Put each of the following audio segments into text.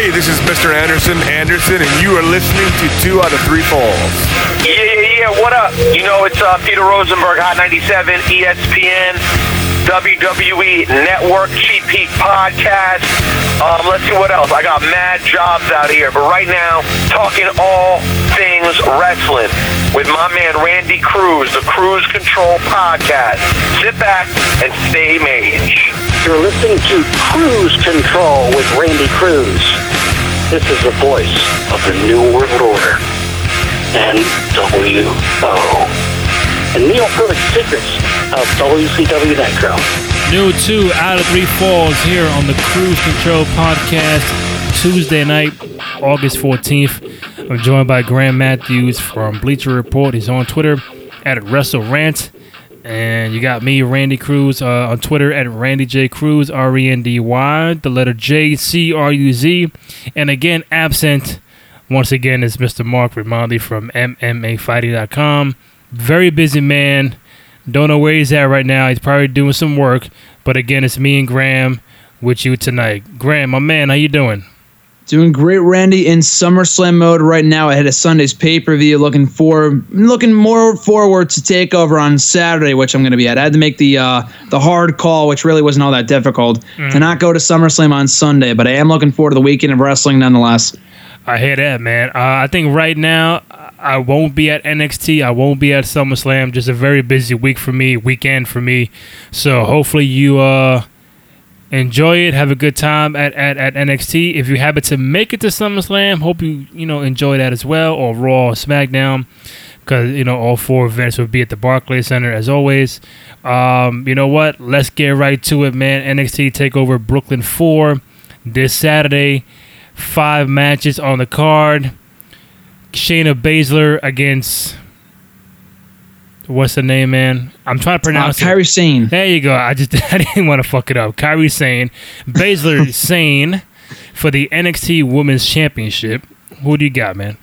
Hey, this is Mr. Anderson Anderson, and you are listening to Two Out of Three Falls. Yeah, yeah, yeah. What up? You know, it's uh, Peter Rosenberg, Hot 97, ESPN, WWE Network, Cheap Heat Podcast. Um, let's see what else. I got mad jobs out here, but right now, talking all things wrestling with my man Randy Cruz, the Cruise Control Podcast. Sit back and stay mage. You're listening to Cruise Control with Randy Cruz. This is the voice of the New World Order. NWO. And Neil Perfect Secrets of WCW Nitro. New two out of three falls here on the Cruise Control Podcast, Tuesday night, August 14th. I'm joined by Graham Matthews from Bleacher Report. He's on Twitter at WrestleRant. And you got me, Randy Cruz, uh, on Twitter at Randy J. Cruz, R E N D Y, the letter J C R U Z. And again, absent once again is Mr. Mark Raimondi from MMAfighting.com. Very busy man. Don't know where he's at right now. He's probably doing some work. But again, it's me and Graham with you tonight. Graham, my man, how you doing? Doing great, Randy. In SummerSlam mode right now, ahead of Sunday's pay per view. Looking for, looking more forward to Takeover on Saturday, which I'm going to be at. I had to make the uh, the hard call, which really wasn't all that difficult, to not go to SummerSlam on Sunday. But I am looking forward to the weekend of wrestling nonetheless. I hear that, man. Uh, I think right now I won't be at NXT. I won't be at SummerSlam. Just a very busy week for me, weekend for me. So hopefully you uh, enjoy it, have a good time at, at, at NXT. If you happen to make it to SummerSlam, hope you you know enjoy that as well, or Raw, or SmackDown, because you know all four events will be at the Barclays Center as always. Um, you know what? Let's get right to it, man. NXT Takeover Brooklyn Four this Saturday. Five matches on the card. Shayna Baszler against what's the name, man? I'm trying to Uh, pronounce it. Kairi Sane. There you go. I just I didn't want to fuck it up. Kairi Sane, Baszler Sane for the NXT Women's Championship. Who do you got, man?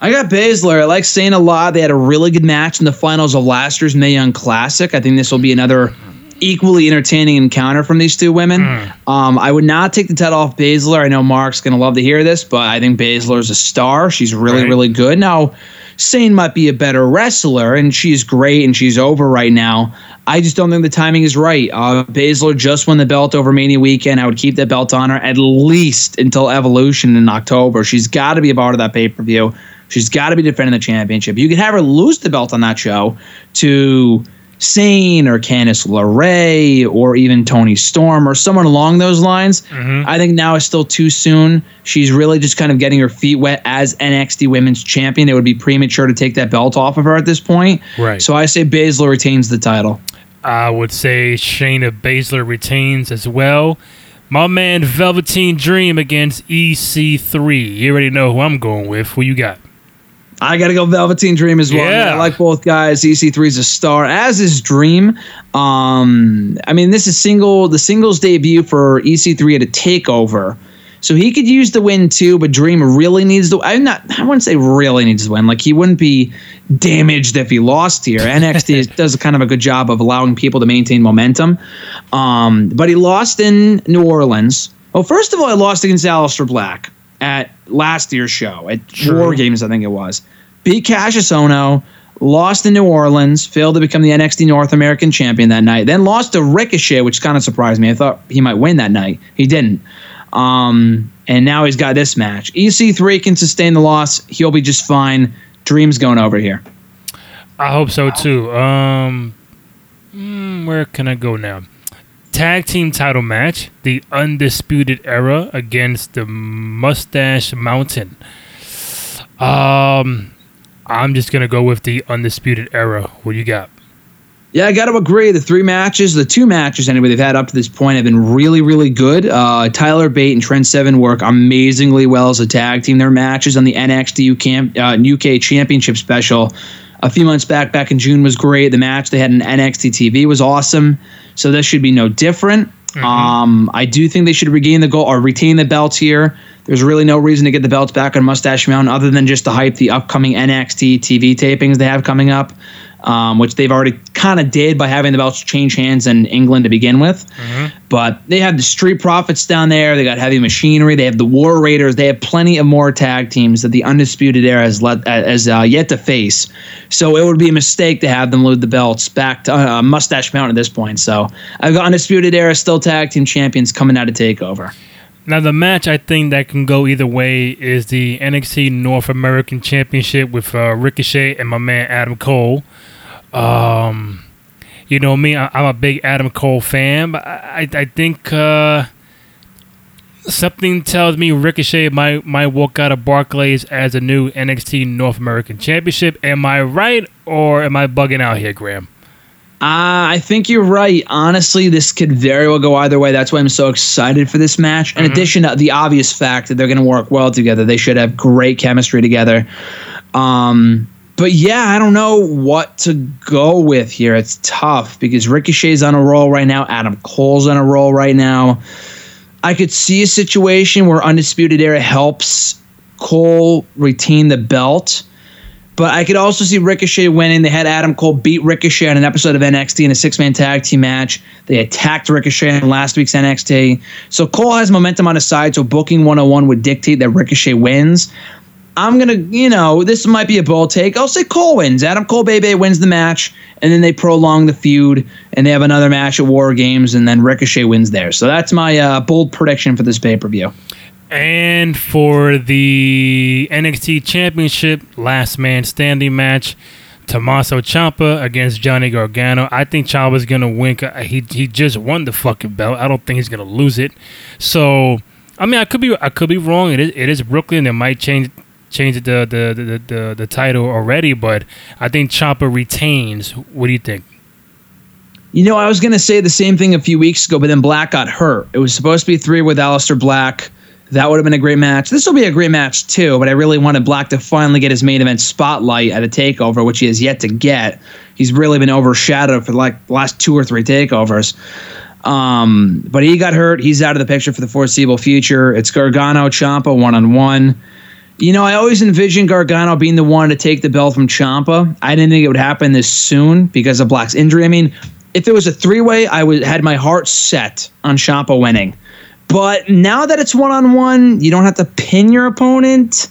I got Baszler. I like Sane a lot. They had a really good match in the finals of last year's Mae Young Classic. I think this will be another equally entertaining encounter from these two women. Um, I would not take the title off Baszler. I know Mark's going to love to hear this, but I think Baszler is a star. She's really, Right. really good. Now, Sane might be a better wrestler, and she's great, and she's over right now. I just don't think the timing is right. Uh, Baszler just won the belt over Mania weekend. I would keep that belt on her at least until Evolution in October. She's got to be a part of that pay per view. She's got to be defending the championship. You could have her lose the belt on that show to Sane or Candice LeRae or even Toni Storm or someone along those lines. Mm-hmm. I think now is still too soon. She's really just kind of getting her feet wet as NXT Women's Champion. It would be premature to take that belt off of her at this point. Right. So I say Baszler retains the title. I would say Shayna Baszler retains as well. My man Velveteen Dream against EC3. You already know who I'm going with. Who you got? I got to go Velveteen Dream as well. Yeah. I like both guys. EC3 is a star, as is Dream. Um, I mean, this is single the singles debut for EC3 at a takeover. So he could use the win too, but Dream really needs to. I'm not. I wouldn't say really needs to win. Like he wouldn't be damaged if he lost here. NXT does kind of a good job of allowing people to maintain momentum. Um, but he lost in New Orleans. Well, first of all, he lost against Aleister Black at last year's show at War Games, I think it was. Beat Kassius Ohno, lost in New Orleans, failed to become the NXT North American champion that night. Then lost to Ricochet, which kind of surprised me. I thought he might win that night. He didn't. Um, and now he's got this match. EC3 can sustain the loss. He'll be just fine. Dreams going over here. I hope so too. Um, mm, where can I go now? Tag team title match: the Undisputed Era against the Mustache Mountain. Um, I'm just gonna go with the Undisputed Era. What do you got? Yeah, I got to agree. The three matches, the two matches anyway, they've had up to this point have been really, really good. Uh, Tyler Bate and Trent Seven work amazingly well as a tag team. Their matches on the NXT UK, uh, UK Championship special a few months back, back in June, was great. The match they had in NXT TV was awesome. So this should be no different. Um, I do think they should regain the goal or retain the belts here. There's really no reason to get the belts back on Mustache Mountain other than just to hype the upcoming NXT TV tapings they have coming up. Um, which they've already kind of did by having the belts change hands in England to begin with. But they have the Street Profits down there. They got Heavy Machinery. They have the War Raiders. They have plenty of more tag teams that the Undisputed Era has let as uh, yet to face. So it would be a mistake to have them load the belts back to uh, Mustache Mountain at this point. So I've got Undisputed Era still tag team champions coming out of Takeover. Now, the match I think that can go either way is the NXT North American Championship with uh, Ricochet and my man Adam Cole. Um, you know me, I, I'm a big Adam Cole fan, but I, I, think uh, something tells me Ricochet might might walk out of Barclays as a new NXT North American Championship. Am I right, or am I bugging out here, Graham? Uh, I think you're right. Honestly, this could very well go either way. That's why I'm so excited for this match. In addition to the obvious fact that they're going to work well together, they should have great chemistry together. Um, but yeah, I don't know what to go with here. It's tough because Ricochet's on a roll right now. Adam Cole's on a roll right now. I could see a situation where Undisputed Era helps Cole retain the belt. But I could also see Ricochet winning. They had Adam Cole beat Ricochet on an episode of NXT in a six man tag team match. They attacked Ricochet in last week's NXT. So Cole has momentum on his side. So booking 101 would dictate that Ricochet wins. I'm to, you know, this might be a bold take. I'll say Cole wins. Adam Cole Bebe wins the match, and then they prolong the feud, and they have another match at War Games, and then Ricochet wins there. So that's my uh, bold prediction for this pay per view. And for the NXT Championship last man standing match, Tommaso Ciampa against Johnny Gargano. I think Ciampa's gonna win. He he just won the fucking belt. I don't think he's gonna lose it. So I mean, I could be I could be wrong. It is it is Brooklyn. They might change change the the the the, the title already, but I think Ciampa retains. What do you think? You know, I was going to say the same thing a few weeks ago, but then Black got hurt. It was supposed to be three with Aleister Black. That would have been a great match. This will be a great match too, but I really wanted Black to finally get his main event spotlight at a takeover, which he has yet to get. He's really been overshadowed for like the last two or three takeovers. Um, but he got hurt. He's out of the picture for the foreseeable future. It's Gargano Ciampa one on one. You know, I always envisioned Gargano being the one to take the belt from Ciampa. I didn't think it would happen this soon because of Black's injury. I mean, if it was a three way, I would had my heart set on Ciampa winning. But now that it's one on one, you don't have to pin your opponent.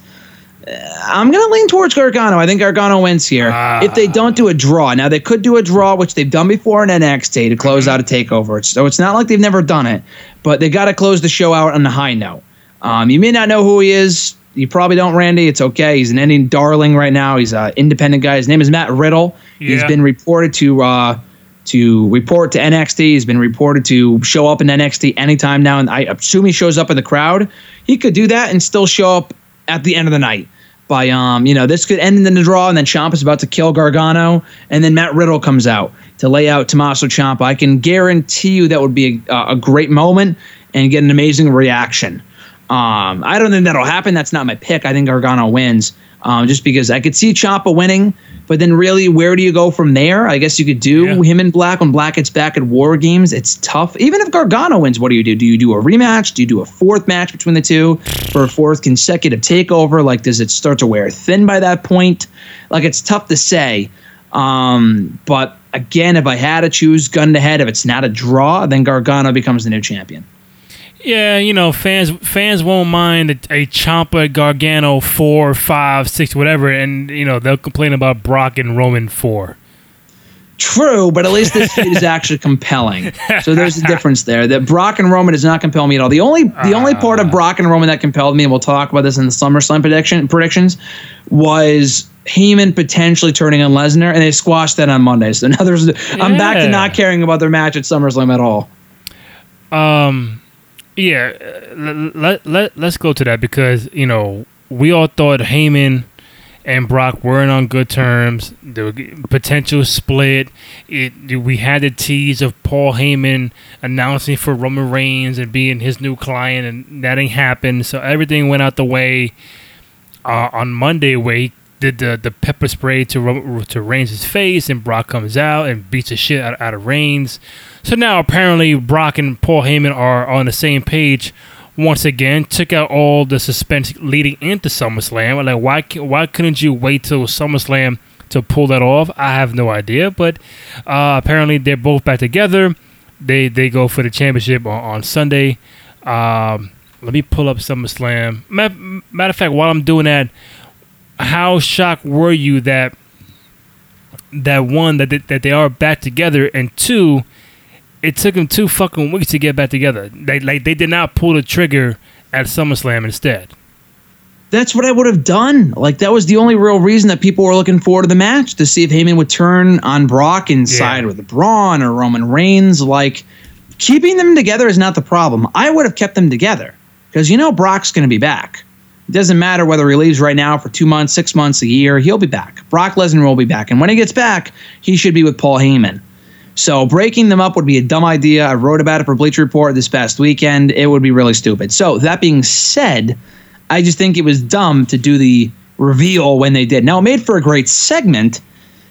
Uh, I'm going to lean towards Gargano. I think Gargano wins here. If they don't do a draw, now they could do a draw, which they've done before in NXT to close out a takeover. So it's not like they've never done it, but they got to close the show out on a high note. Um, you may not know who he is. You probably don't, Randy. It's okay. He's an Indian darling right now. He's an independent guy. His name is Matt Riddle. He's been reported to uh, to report to NXT. He's been reported to show up in NXT anytime now, and I assume he shows up in the crowd. He could do that and still show up at the end of the night. By um, you know, this could end in the draw, and then Ciampa's about to kill Gargano, and then Matt Riddle comes out to lay out Tommaso Ciampa. I can guarantee you that would be a, a great moment and get an amazing reaction. Um, I don't think that'll happen. That's not my pick. I think Gargano wins, um, just because I could see Ciampa winning. But then, really, where do you go from there? I guess you could do Yeah. him in Black when Black gets back at War Games. It's tough. Even if Gargano wins, what do you do? Do you do a rematch? Do you do a fourth match between the two for a fourth consecutive takeover? Like, does it start to wear thin by that point? Like, it's tough to say. Um, but again, if I had to choose gun to head, if it's not a draw, then Gargano becomes the new champion. Yeah, you know, fans fans won't mind a, a Ciampa Gargano four, five, six, whatever, and you know they'll complain about Brock and Roman four. True, but at least this feud is actually compelling. So there's a difference there. That Brock and Roman does not compel me at all. The only the only part of Brock and Roman that compelled me, and we'll talk about this in the SummerSlam prediction predictions, was Heyman potentially turning on Lesnar, and they squashed that on Monday. So now there's I'm back to not caring about their match at SummerSlam at all. Um, yeah, uh, let, let, let's go to that because, you know, we all thought Heyman and Brock weren't on good terms. The potential split. It we had the tease of Paul Heyman announcing for Roman Reigns and being his new client, and that ain't happened. So everything went out the way uh, on Monday, where he did the, the pepper spray to to Reigns' face, and Brock comes out and beats the shit out, out of Reigns. So now apparently Brock and Paul Heyman are on the same page once again. Took out all the suspense leading into SummerSlam. Like why why couldn't you wait till SummerSlam to pull that off. I have no idea, but uh, apparently they're both back together. They they go for the championship on, on Sunday. Um, let me pull up SummerSlam. Matter, matter of fact, while I'm doing that, how shocked were you that that one that they, that they are back together, and two, it took them two fucking weeks to get back together. They like they did not pull the trigger at SummerSlam instead. That's what I would have done. Like that was the only real reason that people were looking forward to the match to see if Heyman would turn on Brock and Yeah. side with Braun or Roman Reigns. Like keeping them together is not the problem. I would have kept them together because you know Brock's going to be back. It doesn't matter whether he leaves right now for two months, six months, a year. He'll be back. Brock Lesnar will be back, and when he gets back, he should be with Paul Heyman. So breaking them up would be a dumb idea. I wrote about it for Bleacher Report this past weekend. It would be really stupid. So that being said, I just think it was dumb to do the reveal when they did. Now it made for a great segment,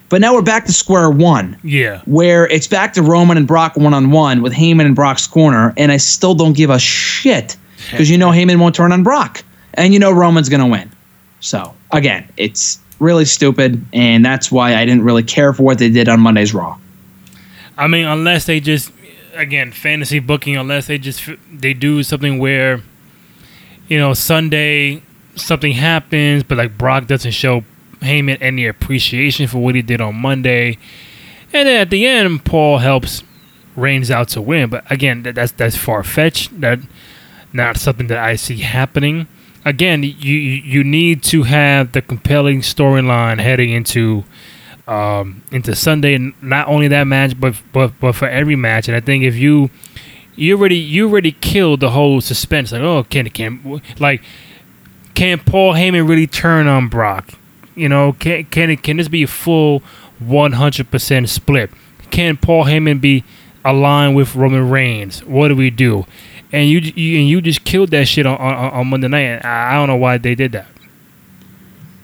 but now we're back to square one, Yeah, where it's back to Roman and Brock one on one with Heyman and Brock's corner, and I still don't give a shit because you know Heyman won't turn on Brock, and you know Roman's gonna win. So again, it's really stupid, and that's why I didn't really care for what they did on Monday's Raw. I mean, unless they just again fantasy booking, unless they just they do something where you know Sunday something happens, but like Brock doesn't show Heyman any appreciation for what he did on Monday, and then at the end Paul helps Reigns out to win. But again, that, that's that's far fetched. That not something that I see happening. Again, you you need to have the compelling storyline heading into um, into Sunday. and Not only that match, but but but for every match. And I think if you you already you already killed the whole suspense. Like, oh, can can like can Paul Heyman really turn on Brock? You know, can can it can this be a full one hundred percent split? Can Paul Heyman be aligned with Roman Reigns? What do we do? And you, you and you just killed that shit on, on, on Monday night. And I I don't know why they did that.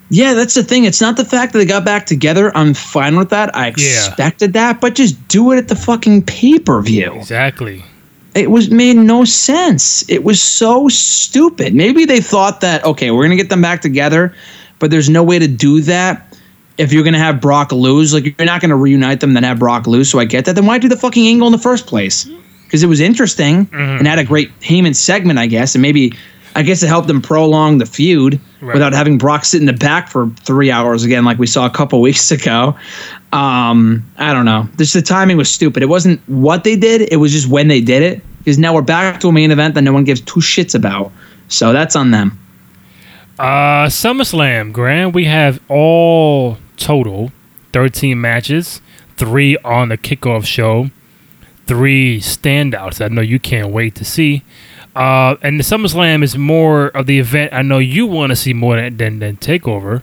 Yeah, that's the thing. It's not the fact that they got back together. I'm fine with that. I expected that, but just do it at the fucking pay per view. Exactly. It was made no sense. It was so stupid. Maybe they thought that okay, we're gonna get them back together, but there's no way to do that if you're gonna have Brock lose. Like you're not gonna reunite them then have Brock lose. So I get that. Then why do the fucking angle in the first place? Because it was interesting and had a great Heyman segment, I guess, and maybe I guess it helped them prolong the feud Right. without having Brock sit in the back for three hours again, like we saw a couple weeks ago. Um, I don't know. Just the timing was stupid. It wasn't what they did; it was just when they did it. Because now we're back to a main event that no one gives two shits about. So that's on them. Uh, SummerSlam, Graham. We have all total 13 matches, three on the kickoff show, three standouts. that I know you can't wait to see. Uh, and the SummerSlam is more of the event I know you want to see more than, than, than Takeover.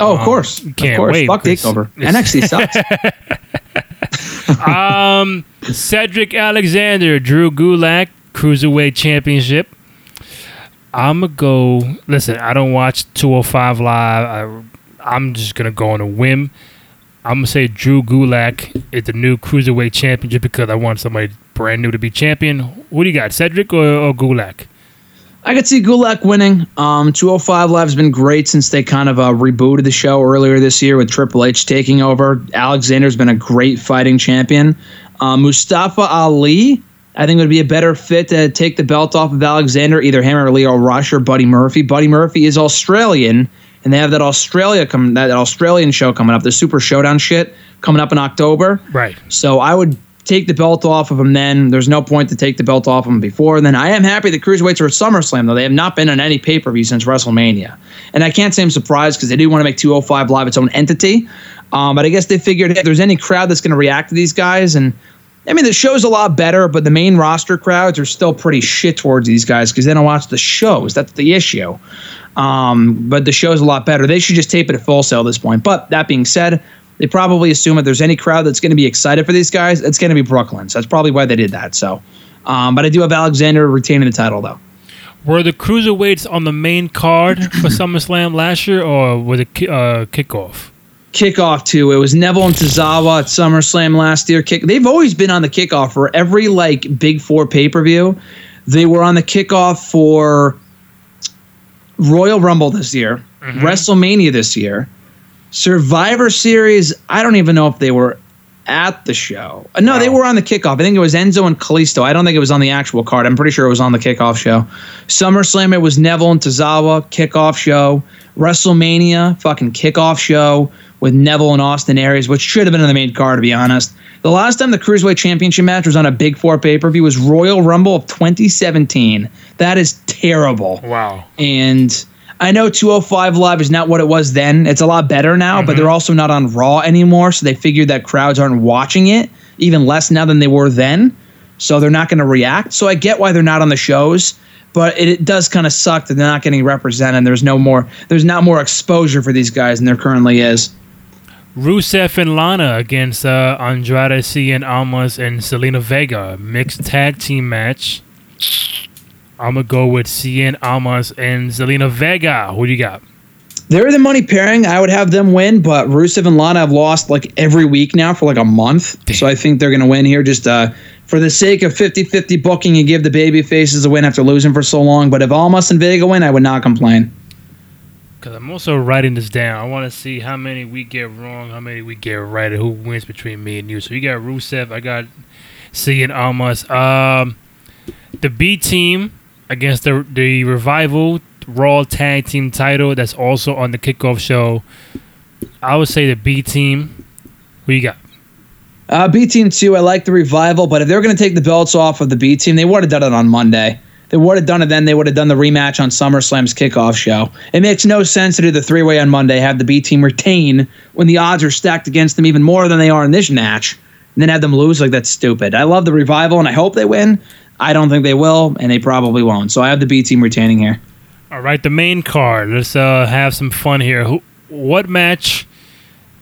Oh, of Um, course, can't of course. wait, Fuck takeover. NXT sucks. um, Cedric Alexander, Drew Gulak, Cruiserweight Championship. I'm going to go. Listen, I don't watch 205 Live. I, I'm just going to go on a whim. I'm to say Drew Gulak is the new Cruiserweight Champion just because I want somebody brand new to be champion. What do you got, Cedric or, or Gulak? I could see Gulak winning. Um, 205 Live has been great since they kind of uh, rebooted the show earlier this year with Triple H taking over. Alexander's been a great fighting champion. Uh, Mustafa Ali, I think would be a better fit to take the belt off of Alexander, either him or Lio Rush or Buddy Murphy. Buddy Murphy is Australian, and they have that Australia come that Australian show coming up, the Super Showdown shit coming up in October. Right. So I would take the belt off of him then. There's no point to take the belt off of him before. Then I am happy the cruiserweights are at SummerSlam though. They have not been on any pay per view since WrestleMania, and I can't say I'm surprised because they do want to make 205 Live its own entity. Um, but I guess they figured if there's any crowd that's going to react to these guys, and I mean the show's a lot better, but the main roster crowds are still pretty shit towards these guys because they don't watch the shows. That's the issue. Um, but the show's a lot better. They should just tape it at Full Sail at this point. But that being said, they probably assume if there's any crowd that's going to be excited for these guys, it's going to be Brooklyn. So that's probably why they did that. So, um, but I do have Alexander retaining the title though. Were the Cruiserweights on the main card for SummerSlam last year or was it uh, kickoff? Kickoff too. It was Neville and Tozawa at SummerSlam last year. Kick. They've always been on the kickoff for every like Big Four pay per view. They were on the kickoff for Royal Rumble this year, mm-hmm. WrestleMania this year, Survivor Series, I don't even know if they were at the show. No, they were on the kickoff. I think it was Enzo and Kalisto. I don't think it was on the actual card. I'm pretty sure it was on the kickoff show. SummerSlam, it was Neville and Tozawa, kickoff show. WrestleMania, fucking kickoff show with Neville and Austin Aries, which should have been on the main card, to be honest. The last time the Cruiserweight Championship match was on a Big Four pay per view was Royal Rumble of 2017. That is terrible. Wow. And I know 205 Live is not what it was then. It's a lot better now, but they're also not on Raw anymore. So they figured that crowds aren't watching it, even less now than they were then. So they're not going to react. So I get why they're not on the shows, but it, it does kind of suck that they're not getting represented. And There's no more, there's not more exposure for these guys than there currently is. Rusev and Lana against uh, Andrade and Almas and Zelina Vega. Mixed tag team match. I'm going to go with Cien Almas and Zelina Vega. Who do you got? They're the money pairing. I would have them win, but Rusev and Lana have lost like every week now for like a month. So I think they're going to win here just uh, for the sake of 50 50 booking and give the baby faces a win after losing for so long. But if Almas and Vega win, I would not complain. Because I'm also writing this down. I want to see how many we get wrong, how many we get right, and who wins between me and you. So you got Rusev, I got Cien Almas. Um, the B team against the the Revival Raw Tag Team title that's also on the kickoff show. I would say the B team. Who you got? Uh, B team two, I like the revival, but if they're going to take the belts off of the B team, they would have done it on Monday. They would have done it then. They would have done the rematch on SummerSlam's kickoff show. It makes no sense to do the three way on Monday, have the B team retain when the odds are stacked against them even more than they are in this match, and then have them lose. Like, that's stupid. I love the revival and I hope they win. I don't think they will, and they probably won't. So I have the B team retaining here. All right, the main card. Let's uh, have some fun here. Who, what match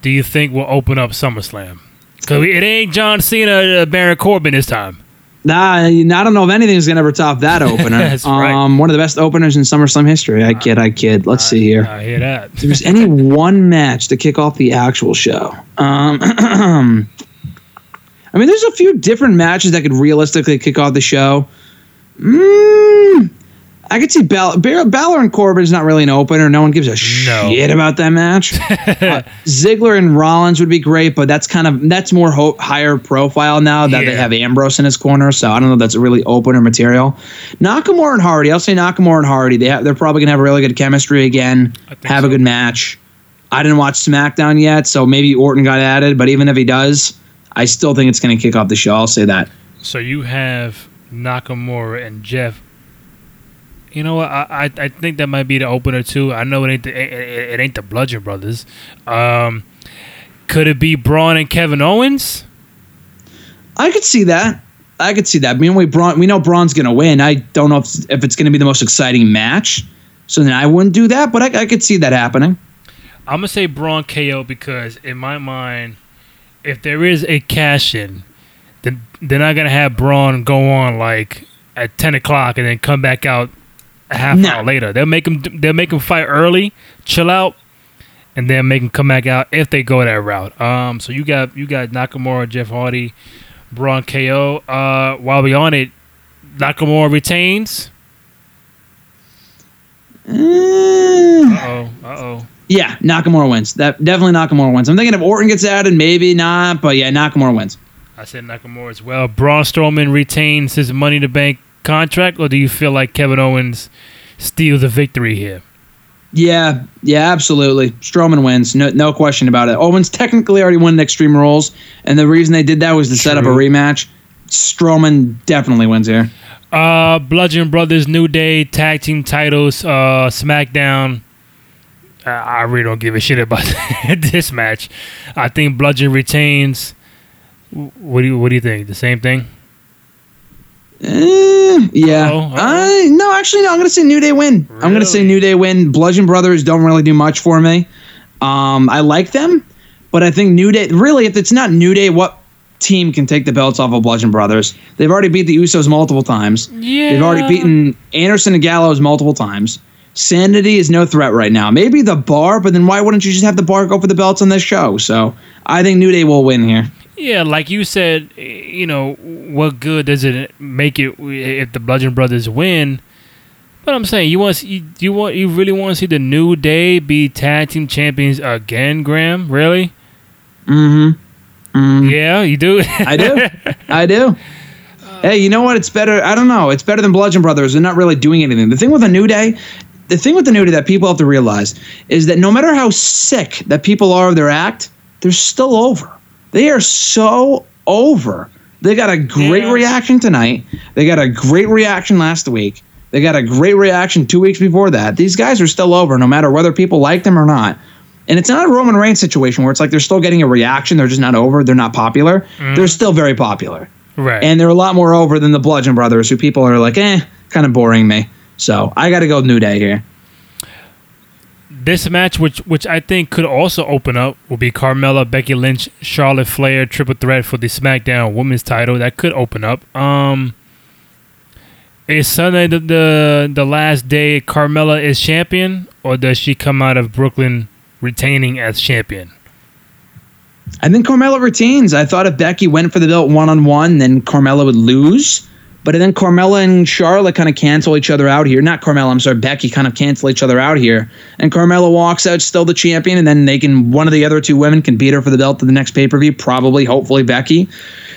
do you think will open up SummerSlam? Because it ain't John Cena, uh, Baron Corbin this time. Nah, I don't know if anything's gonna ever top that opener. That's right. um, one of the best openers in SummerSlam history. I kid, I kid. Let's see here. I hear that. if there's any one match to kick off the actual show. Um, I mean, there's a few different matches that could realistically kick off the show. Mm, I could see Ball- Bar- Balor and Corbin is not really an opener. No one gives a shit about that match. uh, Ziggler and Rollins would be great, but that's kind of that's more ho- higher profile now that they have Ambrose in his corner. So I don't know if that's a really opener material. Nakamura and Hardy, I'll say Nakamura and Hardy. They have, they're probably gonna have a really good chemistry again. Have a good match. I didn't watch SmackDown yet, so maybe Orton got added. But even if he does, I still think it's going to kick off the show. I'll say that. So you have Nakamura and Jeff. You know what? I, I I think that might be the opener too. I know it ain't the, it, it, it ain't the Bludgeon Brothers. Um, could it be Braun and Kevin Owens? I could see that. I could see that. I mean, we Braun, we know Braun's going to win. I don't know if, if it's going to be the most exciting match. So then I wouldn't do that, but I, I could see that happening. I'm gonna say Braun KO because in my mind, if there is a cash in, then they're not gonna have Braun go on like at ten o'clock and then come back out a half No. hour later. They'll make him they'll make him fight early, chill out, and then make him come back out if they go that route. Um, so you got you got Nakamura, Jeff Hardy, Braun KO. Uh, while we on it, Nakamura retains. Oh. Yeah, Nakamura wins. That definitely Nakamura wins. I'm thinking if Orton gets added, maybe not, but yeah, Nakamura wins. I said Nakamura as well. Braun Strowman retains his Money to Bank contract, or do you feel like Kevin Owens steals a victory here? Yeah, yeah, absolutely. Strowman wins, no, no question about it. Owens technically already won the Extreme Rules, and the reason they did that was to set up a rematch. Strowman definitely wins here. Uh, Bludgeon Brothers, New Day, tag team titles, uh, SmackDown. I, really don't give a shit about this match. I think Bludgeon retains. What do you What do you think? The same thing? Eh, yeah. Uh-oh, uh-oh. I, no, actually, no. I'm going to say New Day win. I'm going to say New Day win. Bludgeon Brothers don't really do much for me. Um, I like them, but I think New Day. Really, if it's not New Day, what team can take the belts off of Bludgeon Brothers? They've already beat the Usos multiple times. Yeah. They've already beaten Anderson and Gallows multiple times. Sanity is no threat right now. Maybe the bar, but then why wouldn't you just have the bar go for the belts on this show? So I think New Day will win here. Yeah, like you said, you know, what good does it make it if the Bludgeon Brothers win? But I'm saying you want to see, you want you really want to see the New Day be tag team champions again, Graham? Really? Mm-hmm. Yeah, you do. I do. I do. Hey, you know what? It's better. I don't know. It's better than Bludgeon Brothers. They're not really doing anything. The thing with a New Day, the thing with the Day that people have to realize is that no matter how sick that people are of their act, they're still over. They are so over. They got a great Yeah. reaction tonight. They got a great reaction last week. They got a great reaction two weeks before that. These guys are still over, no matter whether people like them or not. And it's not a Roman Reigns situation where it's like they're still getting a reaction. They're just not over. They're not popular. They're still very popular. right. And they're a lot more over than the Bludgeon Brothers, who people are like, eh, kind of boring me. So I got to go New Day here. this match, which which I think could also open up, will be Carmella, Becky Lynch, Charlotte Flair triple threat for the SmackDown Women's Title. That could open up. Um, is Sunday the, the the last day Carmella is champion, or does she come out of Brooklyn retaining as champion? I think Carmella retains. I thought if Becky went for the belt one on one, then Carmella would lose. But then Carmella and Charlotte kind of cancel each other out here. Not Carmella, I'm sorry, Becky kind of cancel each other out here. And Carmella walks out still the champion, and then they can one of the other two women can beat her for the belt to the next pay per view. Probably, hopefully, Becky.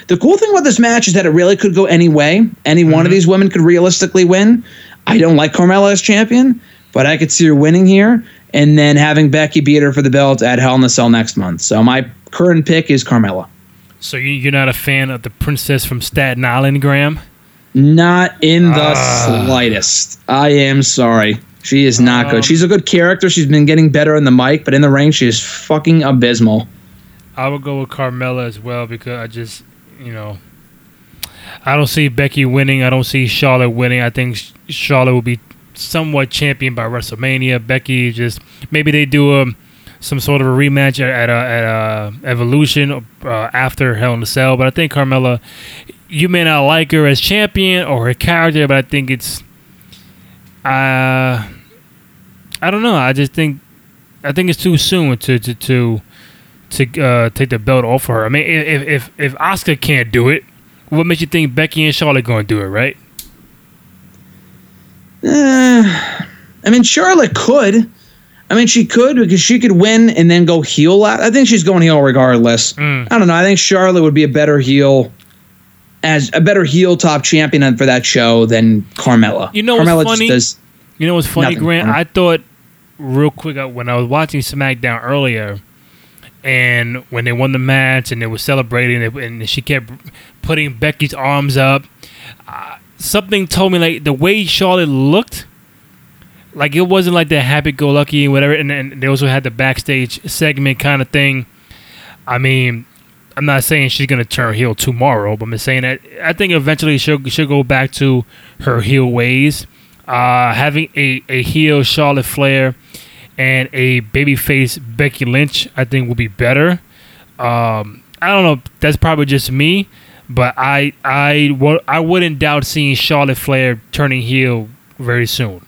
The cool thing about this match is that it really could go any way. Any one of mm-hmm. these women could realistically win. I don't like Carmella as champion, but I could see her winning here and then having Becky beat her for the belt at Hell in a Cell next month. So my current pick is Carmella. So you, you're not a fan of the princess from Staten Island, Graham? Not in the Ah. slightest. I am sorry. She is not Um, good. She's a good character. She's been getting better in the mic, but in the ring, she is fucking abysmal. I would go with Carmella as well because I just, you know, I don't see Becky winning. I don't see Charlotte winning. I think Charlotte will be somewhat championed by WrestleMania. Becky just maybe they do a some sort of a rematch at at, a, at a Evolution uh, after Hell in a Cell. But I think Carmella, you may not like her as champion or her character, but I think it's, uh, I don't know. I just think I think it's too soon to to to to uh, take the belt off of her. I mean, if if if Asuka can't do it, what makes you think Becky and Charlotte going to do it, right? Eh, I mean, Charlotte could. I mean, she could because she could win and then go heel. I think she's going heel regardless. Mm. I don't know. I think Charlotte would be a better heel as a better heel top champion for that show than Carmella. You know what's Carmella funny? does. You know what's funny, Nothing. Graham? I thought real quick uh, when I was watching SmackDown earlier, and when they won the match and they were celebrating, and, and she kept putting Becky's arms up. Uh, something told me like the way Charlotte looked, like it wasn't like the happy-go-lucky and whatever. And then they also had the backstage segment kind of thing. I mean, I'm not saying she's gonna turn heel tomorrow, but I'm saying that I think eventually she'll she'll go back to her heel ways. Uh, having a, a heel Charlotte Flair and a babyface Becky Lynch, I think will be better. Um, I don't know. That's probably just me, but I I wo- I wouldn't doubt seeing Charlotte Flair turning heel very soon.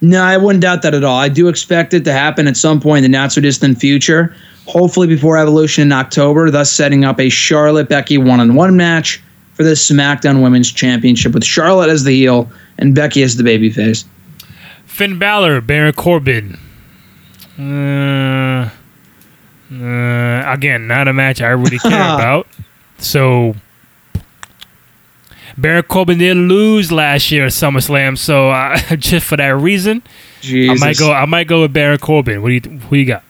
No, I wouldn't doubt that at all. I do expect it to happen at some point in the not so distant future. Hopefully before Evolution in October, thus setting up a Charlotte Becky one on one match for the SmackDown Women's Championship with Charlotte as the heel and Becky as the babyface. Finn Balor, Baron Corbin. Uh, uh, again, not a match I really care about. So, Baron Corbin did lose last year at SummerSlam, so uh, just for that reason, Jesus. I might go. I might go with Baron Corbin. What do you? Who you got?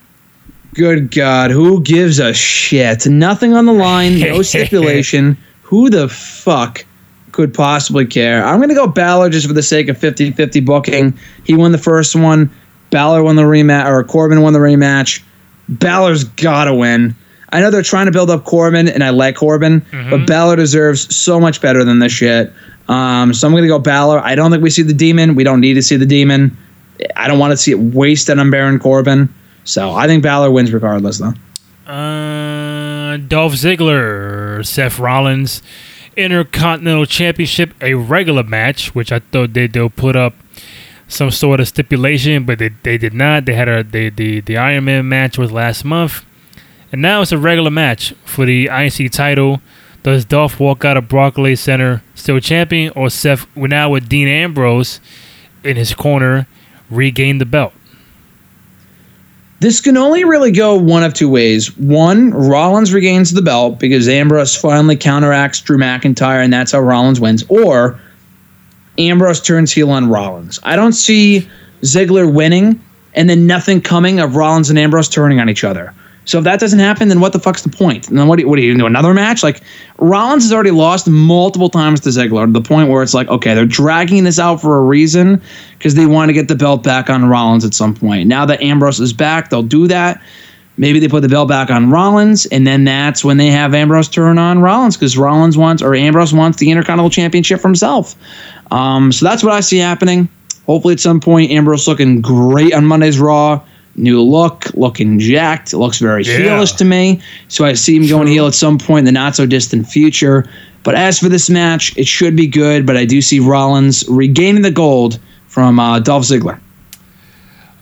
Good God, who gives a shit? Nothing on the line, no stipulation. Who the fuck could possibly care? I'm going to go Balor just for the sake of 50 50 booking. He won the first one. Balor won the rematch, or Corbin won the rematch. Balor's got to win. I know they're trying to build up Corbin, and I like Corbin, but Balor deserves so much better than this shit. Um, so I'm going to go Balor. I don't think we see the demon. We don't need to see the demon. I don't want to see it wasted on Baron Corbin. So I think Balor wins regardless, though. Uh, Dolph Ziggler, Seth Rollins, Intercontinental Championship, a regular match, which I thought they they'll put up some sort of stipulation, but they, they did not. They had a the the the Iron Man match was last month, and now it's a regular match for the IC title. Does Dolph walk out of Barclays Center still champion, or Seth We're now with Dean Ambrose in his corner regain the belt? This can only really go one of two ways. One, Rollins regains the belt because Ambrose finally counteracts Drew McIntyre, and that's how Rollins wins. Or Ambrose turns heel on Rollins. I don't see Ziggler winning and then nothing coming of Rollins and Ambrose turning on each other. So if that doesn't happen, then what the fuck's the point? And then what do you, what do you do? Another match? Like Rollins has already lost multiple times to Ziggler to the point where it's like, okay, they're dragging this out for a reason because they want to get the belt back on Rollins at some point. Now that Ambrose is back, they'll do that. Maybe they put the belt back on Rollins, and then that's when they have Ambrose turn on Rollins because Rollins wants or Ambrose wants the Intercontinental Championship for himself. Um, so that's what I see happening. Hopefully, at some point, Ambrose looking great on Monday's Raw. New look, looking jacked. It looks very Yeah. heelish to me. So I see him going heel at some point in the not so distant future. But as for this match, it should be good. But I do see Rollins regaining the gold from uh, Dolph Ziggler.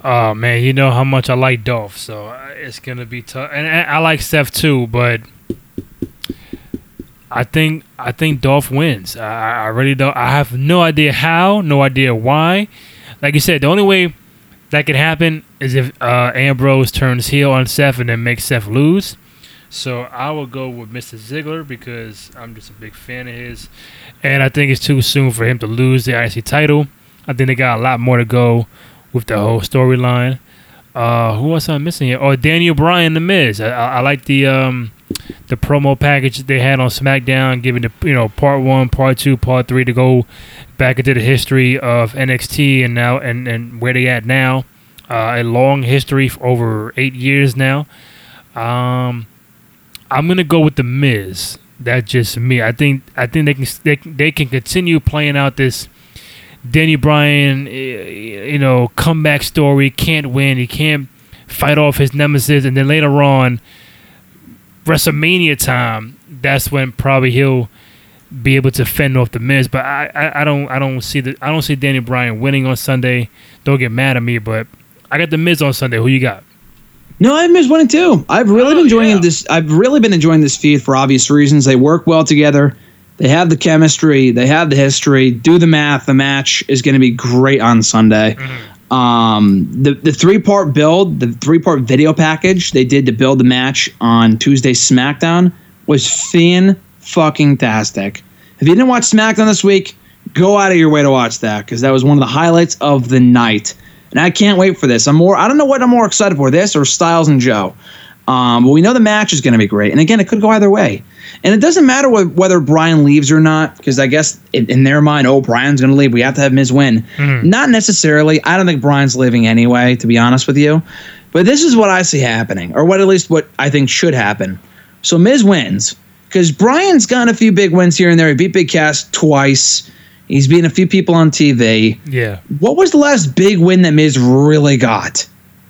Oh man, you know how much I like Dolph, so uh, it's gonna be tough. And I I like Seth too, but I think I think Dolph wins. I, I really don't. I have no idea how, no idea why. Like you said, the only way that could happen is if uh, Ambrose turns heel on Seth and then makes Seth lose. So I will go with Mr. Ziggler because I'm just a big fan of his, and I think it's too soon for him to lose the IC title. I think they got a lot more to go with the whole storyline. Uh, who else am I missing here? Oh, Daniel Bryan, The Miz. I, I, I like the um, the promo package they had on SmackDown, giving the you know part one, part two, part three to go back into the history of NXT and now and and where they at now. Uh, a long history for over eight years now. Um, I'm gonna go with the Miz. That's just me. I think I think they can they, they can continue playing out this Danny Bryan, you know, comeback story. Can't win. He can't fight off his nemesis, and then later on, WrestleMania time. That's when probably he'll be able to fend off the Miz. But I, I, I don't I don't see the I don't see Danny Bryan winning on Sunday. Don't get mad at me, but I got the Miz on Sunday. Who you got? No, I've missed winning too. I've really Oh, been enjoying yeah. this. I've really been enjoying this feud for obvious reasons. They work well together. They have the chemistry. They have the history. Do the math. The match is going to be great on Sunday. Um, the the three part build, the three part video package they did to build the match on Tuesday SmackDown was fan fucking tastic. If you didn't watch SmackDown this week, go out of your way to watch that because that was one of the highlights of the night. And I can't wait for this. I'm more. I don't know what I'm more excited for, this or Styles and Joe. Um, but we know the match is going to be great. And again, it could go either way. And it doesn't matter wh- whether Bryan leaves or not, because I guess in, in their mind, oh, Bryan's going to leave. We have to have Miz win. Not necessarily. I don't think Bryan's leaving anyway, to be honest with you. But this is what I see happening, or what at least what I think should happen. So Miz wins because Bryan's gotten a few big wins here and there. He beat Big Cass twice. He's beaten a few people on TV Yeah. what was the last big win that Miz really got?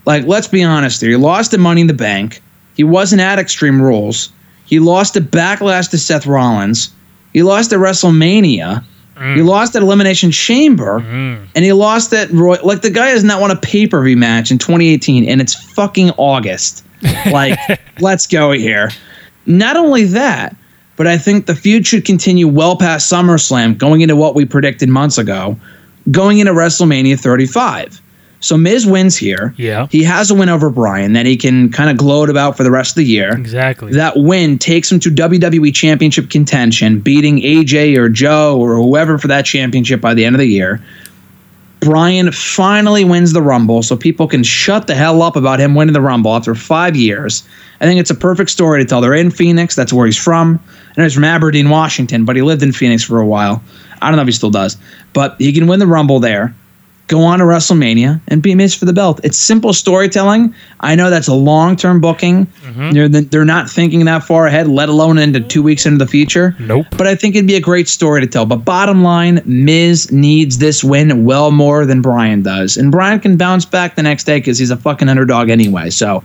Like, let's be honest here. He lost to Money in the Bank. He wasn't at Extreme Rules. He lost to Backlash to Seth Rollins. He lost at WrestleMania. Mm. He lost at Elimination Chamber. Mm. And he lost at Roy. Like, the guy has not won a pay per view match in 2018, and it's fucking August. Like, let's go here. Not only that, but I think the feud should continue well past SummerSlam, going into what we predicted months ago, going into WrestleMania 35. So Miz wins here. Yeah. He has a win over Bryan that he can kind of gloat about for the rest of the year. Exactly. That win takes him to WWE Championship contention, beating AJ or Joe or whoever for that championship by the end of the year. Bryan finally wins the Rumble, so people can shut the hell up about him winning the Rumble after five years. I think it's a perfect story to tell. They're in Phoenix, that's where he's from. And he's from Aberdeen, Washington, but he lived in Phoenix for a while. I don't know if he still does, but he can win the Rumble there go on to WrestleMania and be Miz for the belt. It's simple storytelling. I know that's a long term booking. Mm-hmm. They're they're not thinking that far ahead, let alone into two weeks into the future. Nope. But I think it'd be a great story to tell. But bottom line, Miz needs this win well more than Bryan does, and Bryan can bounce back the next day because he's a fucking underdog anyway. So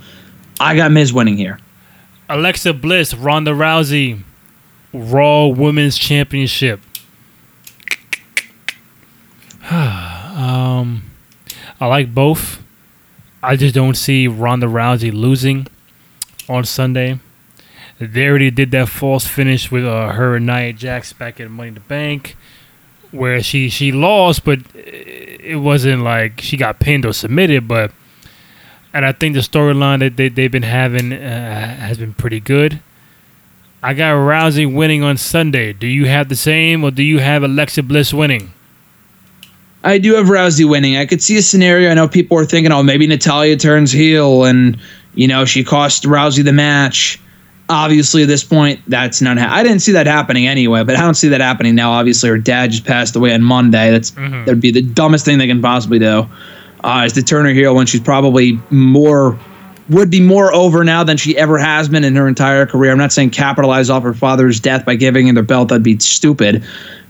I got Miz winning here. Alexa Bliss, Ronda Rousey, Raw Women's Championship. um, I like both. I just don't see Ronda Rousey losing on Sunday. They already did that false finish with uh, her and Nia Jax back at Money in the Bank, where she she lost, but it wasn't like she got pinned or submitted. But and I think the storyline that they they've been having uh, has been pretty good. I got Rousey winning on Sunday. Do you have the same, or do you have Alexa Bliss winning? I do have Rousey winning. I could see a scenario. I know people are thinking, oh, maybe Natalya turns heel and, you know, she cost Rousey the match. Obviously, at this point, that's not. Ha- I didn't see that happening anyway, but I don't see that happening now. Obviously, her dad just passed away on Monday. That's Mhm. that'd be the dumbest thing they can possibly do. Uh, is to turn her heel when she's probably more would be more over now than she ever has been in her entire career. I'm not saying capitalize off her father's death by giving her the belt. That'd be stupid.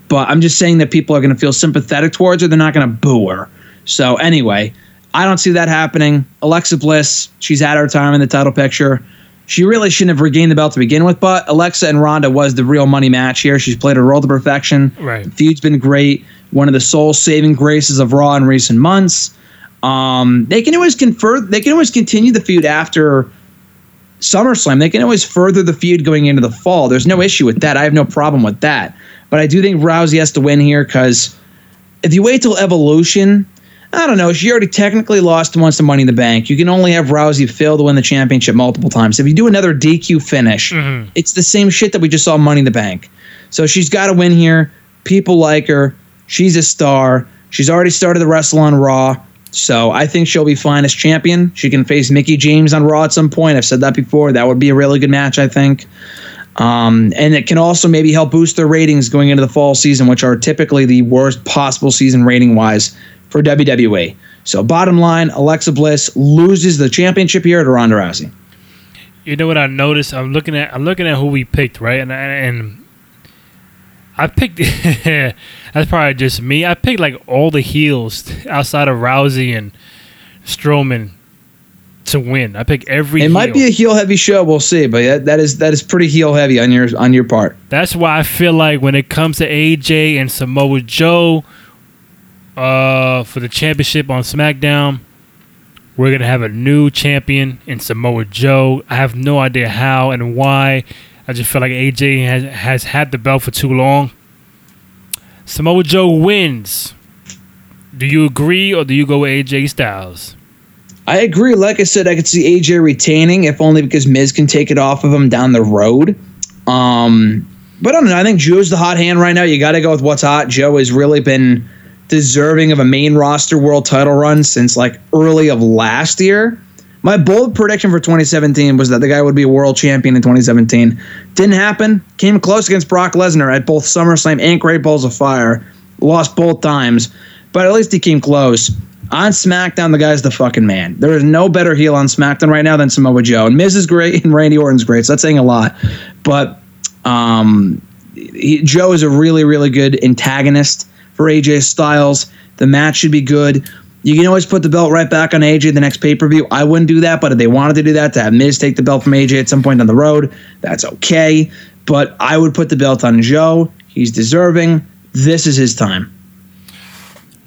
But I'm just saying that people are going to feel sympathetic towards her. They're not going to boo her. So anyway, I don't see that happening. Alexa Bliss, she's had her time in the title picture. She really shouldn't have regained the belt to begin with, but Alexa and Ronda was the real money match here. She's played her role to perfection. Right. The feud's been great. One of the sole saving graces of Raw in recent months. Um, they can always confer. They can always continue the feud after SummerSlam. They can always further the feud going into the fall. There's no issue with that. I have no problem with that. But I do think Rousey has to win here because if you wait till Evolution, I don't know. She already technically lost once to Money in the Bank. You can only have Rousey fail to win the championship multiple times. If you do another DQ finish, Mhm. it's the same shit that we just saw Money in the Bank. So she's got to win here. People like her. She's a star. She's already started to wrestle on Raw. So I think she'll be fine as champion. She can face Mickie James on Raw at some point. I've said that before. That would be a really good match, I think. Um, and it can also maybe help boost their ratings going into the fall season, which are typically the worst possible season rating wise for WWE. So bottom line, Alexa Bliss loses the championship here to Ronda Rousey. You know what I noticed? I'm looking at I'm looking at who we picked, right? And and I picked that's probably just me. I picked like all the heels outside of Rousey and Strowman to win. I picked every. It might be a heel heavy show. We'll see, but that, that is that is pretty heel heavy on your on your part. That's why I feel like when it comes to AJ and Samoa Joe, uh, for the championship on SmackDown, we're gonna have a new champion in Samoa Joe. I have no idea how and why. I just feel like AJ has has had the belt for too long. Samoa Joe wins. Do you agree or do you go with AJ Styles? I agree. Like I said, I could see AJ retaining, if only because Miz can take it off of him down the road. Um, but I don't know. I think Joe's the hot hand right now. You got to go with what's hot. Joe has really been deserving of a main roster world title run since like early of last year. My bold prediction for 2017 was that the guy would be a world champion in 2017. Didn't happen. Came close against Brock Lesnar at both SummerSlam and Great Balls of Fire. Lost both times, but at least he came close. On SmackDown, the guy's the fucking man. There is no better heel on SmackDown right now than Samoa Joe. And Miz is great and Randy Orton's great, so that's saying a lot. But um, he, Joe is a really, really good antagonist for AJ Styles. The match should be good. You can always put the belt right back on AJ the next pay per view. I wouldn't do that, but if they wanted to do that, to have Miz take the belt from AJ at some point down the road, that's okay. But I would put the belt on Joe. He's deserving. This is his time.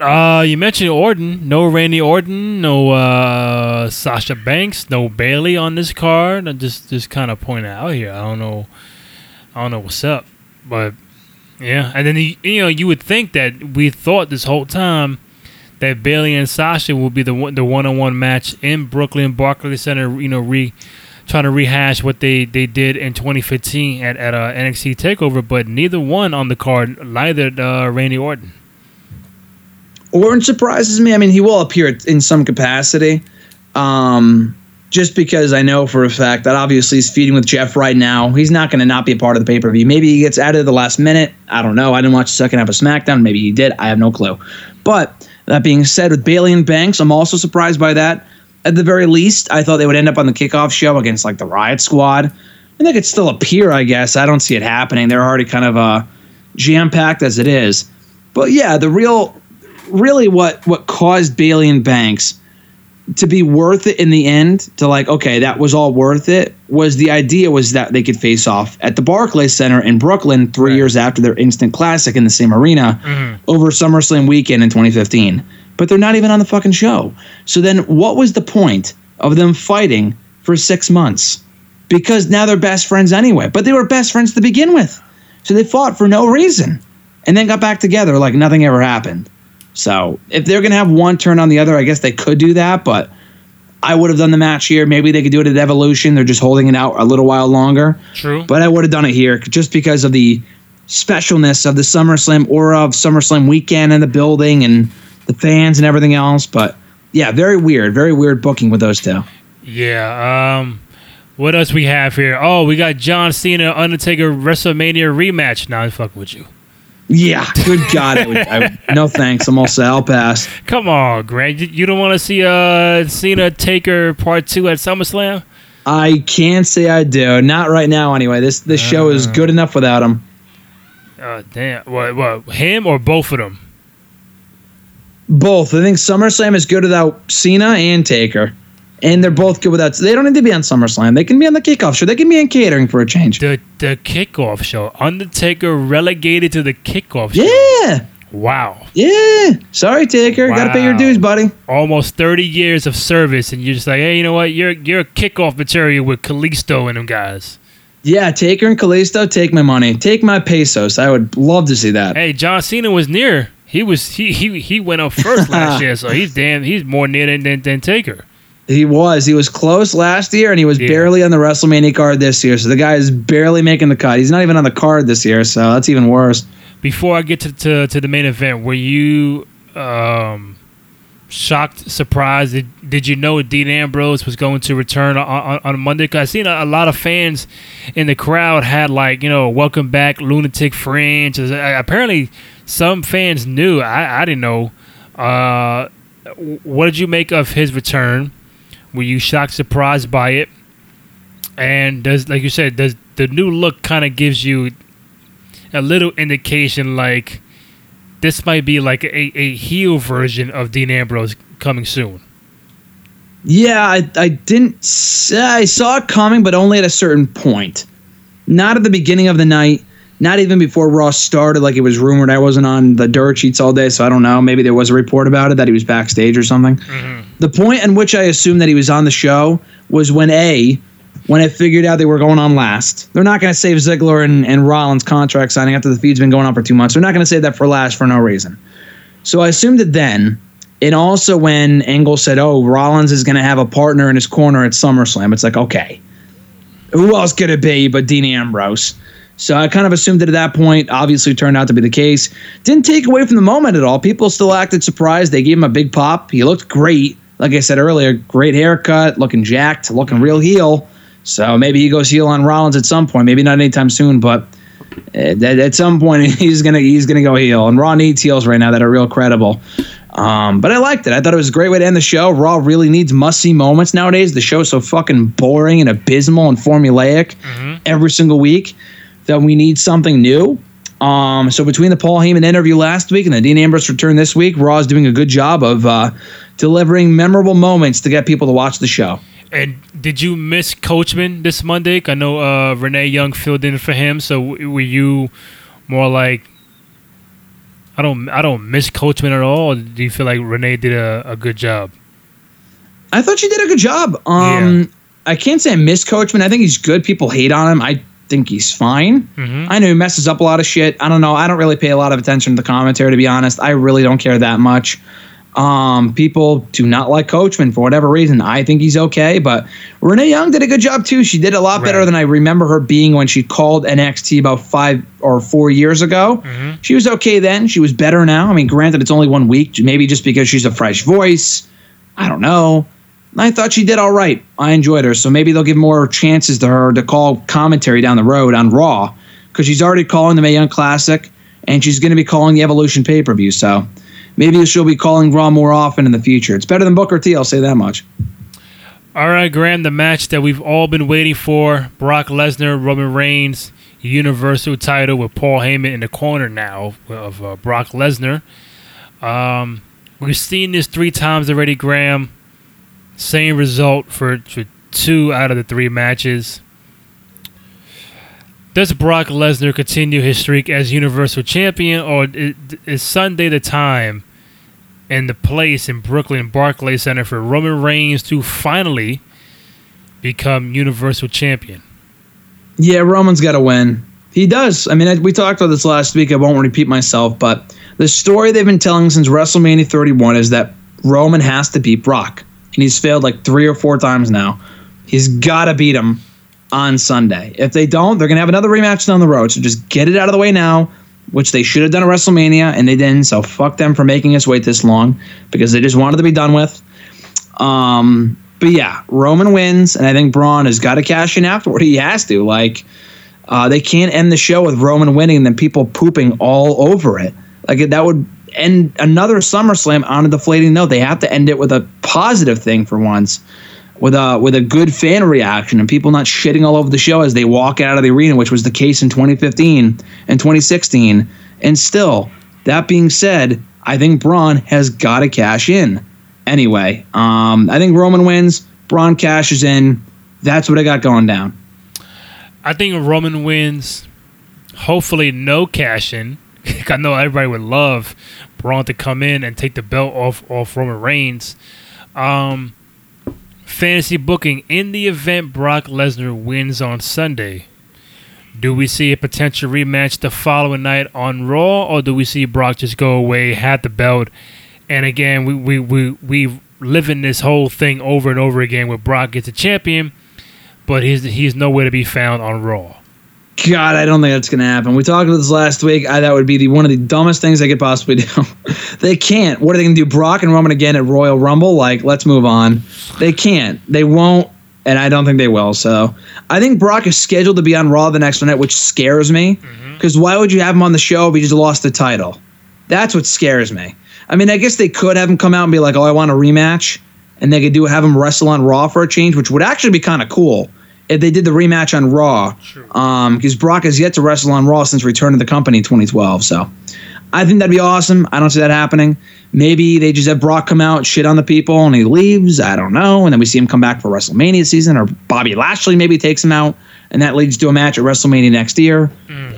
Uh, you mentioned Orton. No Randy Orton. No uh, Sasha Banks. No Bayley on this card. I'm just just kind of pointing out here. I don't know. I don't know what's up, but yeah. And then you know you would think that we thought this whole time that Bayley and Sasha will be the the one on one match in Brooklyn Barclays Center. You know, re trying to rehash what they, they did in 2015 at at uh, NXT Takeover, but neither one on the card. Neither uh, Randy Orton. Orton surprises me. I mean, he will appear in some capacity. Um, just because I know for a fact that obviously he's feeding with Jeff right now. He's not going to not be a part of the pay per view. Maybe he gets added at the last minute. I don't know. I didn't watch the second half of SmackDown. Maybe he did. I have no clue. But that being said, with Bayley and Banks, I'm also surprised by that. At the very least, I thought they would end up on the kickoff show against like the Riot Squad. And they could still appear, I guess. I don't see it happening. They're already kind of uh, jam packed as it is. But yeah, the real, really what what caused Bayley and Banks to be worth it in the end to like okay that was all worth it was the idea was that they could face off at the Barclays Center in Brooklyn three Right. years after their instant classic in the same arena mm-hmm. over SummerSlam weekend in 2015 but they're not even on the fucking show so then what was the point of them fighting for six months because now they're best friends anyway. But they were best friends to begin with. So they fought for no reason and then got back together like nothing ever happened. So if they're going to have one turn on the other, I guess they could do that. But I would have done the match here. Maybe they could do it at Evolution. They're just holding it out a little while longer. True. But I would have done it here just because of the specialness of the SummerSlam or of SummerSlam weekend and the building and the fans and everything else. But yeah, very weird. Very weird booking with those two. Yeah. Um, what else we have here? Oh, we got John Cena Undertaker WrestleMania rematch. Now I'm fucking with you. Yeah, good God. I would, I would, no thanks. I'm all set. I'll pass. Come on, Greg. You, don't want to see uh Cena Taker Part Two at SummerSlam? I can't say I do. Not right now, anyway. This this show is good enough without him. Oh damn! What? What? Him or both of them? Both. I think SummerSlam is good without Cena and Taker. And they're both good without. They don't need to be on SummerSlam. They can be on the kickoff show. They can be in catering for a change. The the kickoff show. Undertaker relegated to the kickoff show. Yeah. Wow. Yeah. Sorry, Taker. Got to pay your dues, buddy. Almost thirty years of service, and you're just like, hey, you know what? You're you're kickoff material with Kalisto and them guys. Yeah, Taker and Kalisto, take my money. Take my pesos. I would love to see that. Hey, John Cena was near. He was he he he went up first last year, so he's damn. He's more near than than, than Taker. He was. He was close last year, and he was Yeah. barely on the WrestleMania card this year. So the guy is barely making the cut. He's not even on the card this year, so that's even worse. Before I get to to, to the main event, were you um, shocked, surprised? Did, did you know Dean Ambrose was going to return on, on, on Monday? Because I seen a, a lot of fans in the crowd had like you know, welcome back, lunatic fringe. Uh, Apparently, some fans knew. I I didn't know. Uh, what did you make of his return? Were you shocked, surprised by it? And does like you said, does the new look kind of gives you a little indication like this might be like a, a heel version of Dean Ambrose coming soon. Yeah, I, I didn't. I saw it coming, but only at a certain point. Not at the beginning of the night. Not even before Raw started, like it was rumored. I wasn't on the dirt sheets all day, so I don't know. Maybe there was a report about it that he was backstage or something. Mm-hmm. The point in which I assumed that he was on the show was when A, when I figured out they were going on last. They're not going to save Ziggler and, and Rollins contract signing after the feud's been going on for two months. They're not going to save that for last for no reason. So I assumed it then. And also when Angle said, oh, Rollins is going to have a partner in his corner at SummerSlam, it's like, okay, who else could it be but Dean Ambrose? So I kind of assumed that at that point. Obviously, turned out to be the case. Didn't take away from the moment at all. People still acted surprised. They gave him a big pop. He looked great. Like I said earlier, great haircut, looking jacked, looking real heel. So maybe he goes heel on Rollins at some point. Maybe not anytime soon, but at, at some point he's gonna he's gonna go heel. And Raw needs heels right now that are real credible. Um, but I liked it. I thought it was a great way to end the show. Raw really needs must see moments nowadays. The show's so fucking boring and abysmal and formulaic every single week that we need something new. Um, so between the Paul Heyman interview last week and the Dean Ambrose return this week, Raw is doing a good job of uh, delivering memorable moments to get people to watch the show. And did you miss Coachman this Monday? I know uh, Renee Young filled in for him. So were you more like, I don't, I don't miss Coachman at all? Or do you feel like Renee did a, a good job? I thought she did a good job. Um, Yeah. I can't say I miss Coachman. I think he's good. People hate on him. I think he's fine. I know he messes up a lot of shit. I don't know. I don't really pay a lot of attention to the commentary, to be honest. I really don't care that much. Um, people do not like Coachman for whatever reason. I think he's okay, but Renee Young did a good job too. She did a lot better than I remember her being when she called NXT about five or four years ago. She was okay then. She was better now. I mean, granted, it's only one week, maybe just because she's a fresh voice. I don't know. I thought she did all right. I enjoyed her. So maybe they'll give more chances to her to call commentary down the road on Raw because she's already calling the Mae Young Classic and she's going to be calling the Evolution pay per view. So maybe she'll be calling Raw more often in the future. It's better than Booker T. I'll say that much. All right, Graham, the match that we've all been waiting for Brock Lesnar, Roman Reigns, Universal title with Paul Heyman in the corner now of uh, Brock Lesnar. Um, we've seen this three times already, Graham. Same result for, for two out of the three matches. Does Brock Lesnar continue his streak as Universal Champion, or is Sunday the time and the place in Brooklyn Barclays Center for Roman Reigns to finally become Universal Champion. Yeah, Roman's got to win. He does. I mean, we talked about this last week. I won't repeat myself, but the story they've been telling since WrestleMania 31 is that Roman has to beat Brock, and he's failed like three or four times now. He's got to beat him on Sunday. If they don't, they're gonna have another rematch down the road. So just get it out of the way now, which they should have done at WrestleMania, and they didn't. So fuck them for making us wait this long because they just wanted to be done with. Um, but yeah, Roman wins, and I think Braun has got to cash in afterward. He has to. Like, uh, they can't end the show with Roman winning and then people pooping all over it. Like that would end another SummerSlam on a deflating note. They have to end it with a positive thing for once, with a with a good fan reaction and people not shitting all over the show as they walk out of the arena, which was the case in 2015 and 2016. And still, that being said, I think Braun has got to cash in anyway. Um, I think Roman wins. Braun cashes in. That's what I got going down. I think Roman wins. Hopefully, no cash in. I know everybody would love Braun to come in and take the belt off off Roman Reigns. Um, fantasy booking in the event Brock Lesnar wins on Sunday. Do we see a potential rematch the following night on Raw, or do we see Brock just go away, had the belt, and again we we we we live in this whole thing over and over again where Brock gets a champion, but he's he's nowhere to be found on Raw. God, I don't think that's going to happen. We talked about this last week. I, that would be the, one of the dumbest things they could possibly do. they can't. What are they going to do? Brock and Roman again at Royal Rumble? Like, let's move on. They can't. They won't, and I don't think they will. So I think Brock is scheduled to be on Raw the next night, which scares me. Mm-hmm. Because why would you have him on the show if he just lost the title? That's what scares me. I mean, I guess they could have him come out and be like, "Oh, I want a rematch," and they could do have him wrestle on Raw for a change, which would actually be kind of cool they did the rematch on Raw. Um, because Brock has yet to wrestle on Raw since Return to the Company in 2012. So I think that'd be awesome. I don't see that happening. Maybe they just have Brock come out, shit on the people, and he leaves. I don't know. And then we see him come back for WrestleMania season, or Bobby Lashley maybe takes him out, and that leads to a match at WrestleMania next year.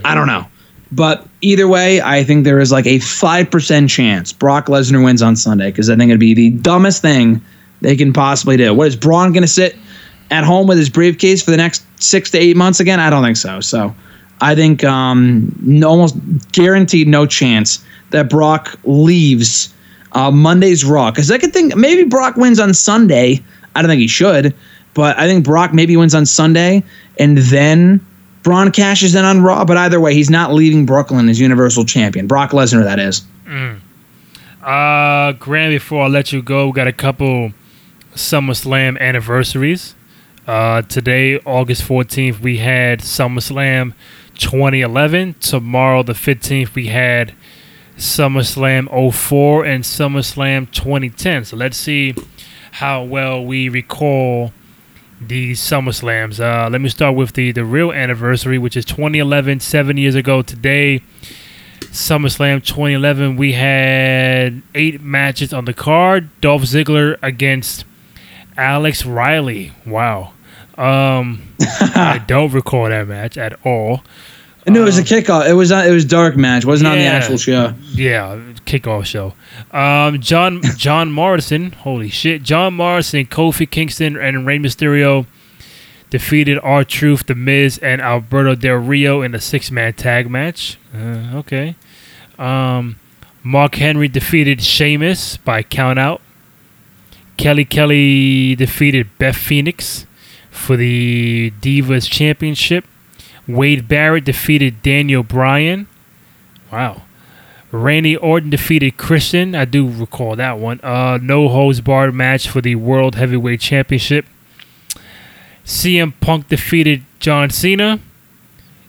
I don't know. But either way, I think there is like a 5% chance Brock Lesnar wins on Sunday because I think it'd be the dumbest thing they can possibly do. What is Braun going to sit at home with his briefcase for the next six to eight months again? I don't think so. So I think um, no- almost guaranteed no chance that Brock leaves uh, Monday's Raw. Because I could think maybe Brock wins on Sunday. I don't think he should, but I think Brock maybe wins on Sunday and then Braun cashes in on Raw. But either way, he's not leaving Brooklyn as Universal Champion. Brock Lesnar, that is. Uh, Graham, before I let you go, we got a couple SummerSlam anniversaries. Uh, today, August 14th, we had SummerSlam 2011. Tomorrow, the 15th, we had SummerSlam 04 and SummerSlam 2010. So let's see how well we recall these SummerSlams. Uh, let me start with the, the real anniversary, which is 2011, seven years ago today. SummerSlam 2011, we had eight matches on the card. Dolph Ziggler against Alex Riley. Wow. Um, I don't recall that match at all. No, it was a kickoff. It was not, it was dark match. It wasn't on the actual show. Yeah, kickoff show. Um, John John Morrison, holy shit, John Morrison, Kofi Kingston, and Rey Mysterio defeated R Truth, The Miz, and Alberto Del Rio in a six man tag match. Uh, okay. Um, Mark Henry defeated Sheamus by count out. Kelly Kelly defeated Beth Phoenix for the Divas Championship. Wade Barrett defeated Daniel Bryan. Wow. Randy Orton defeated Christian. I do recall that one. Uh, no holds barred match for the World Heavyweight Championship. CM Punk defeated John Cena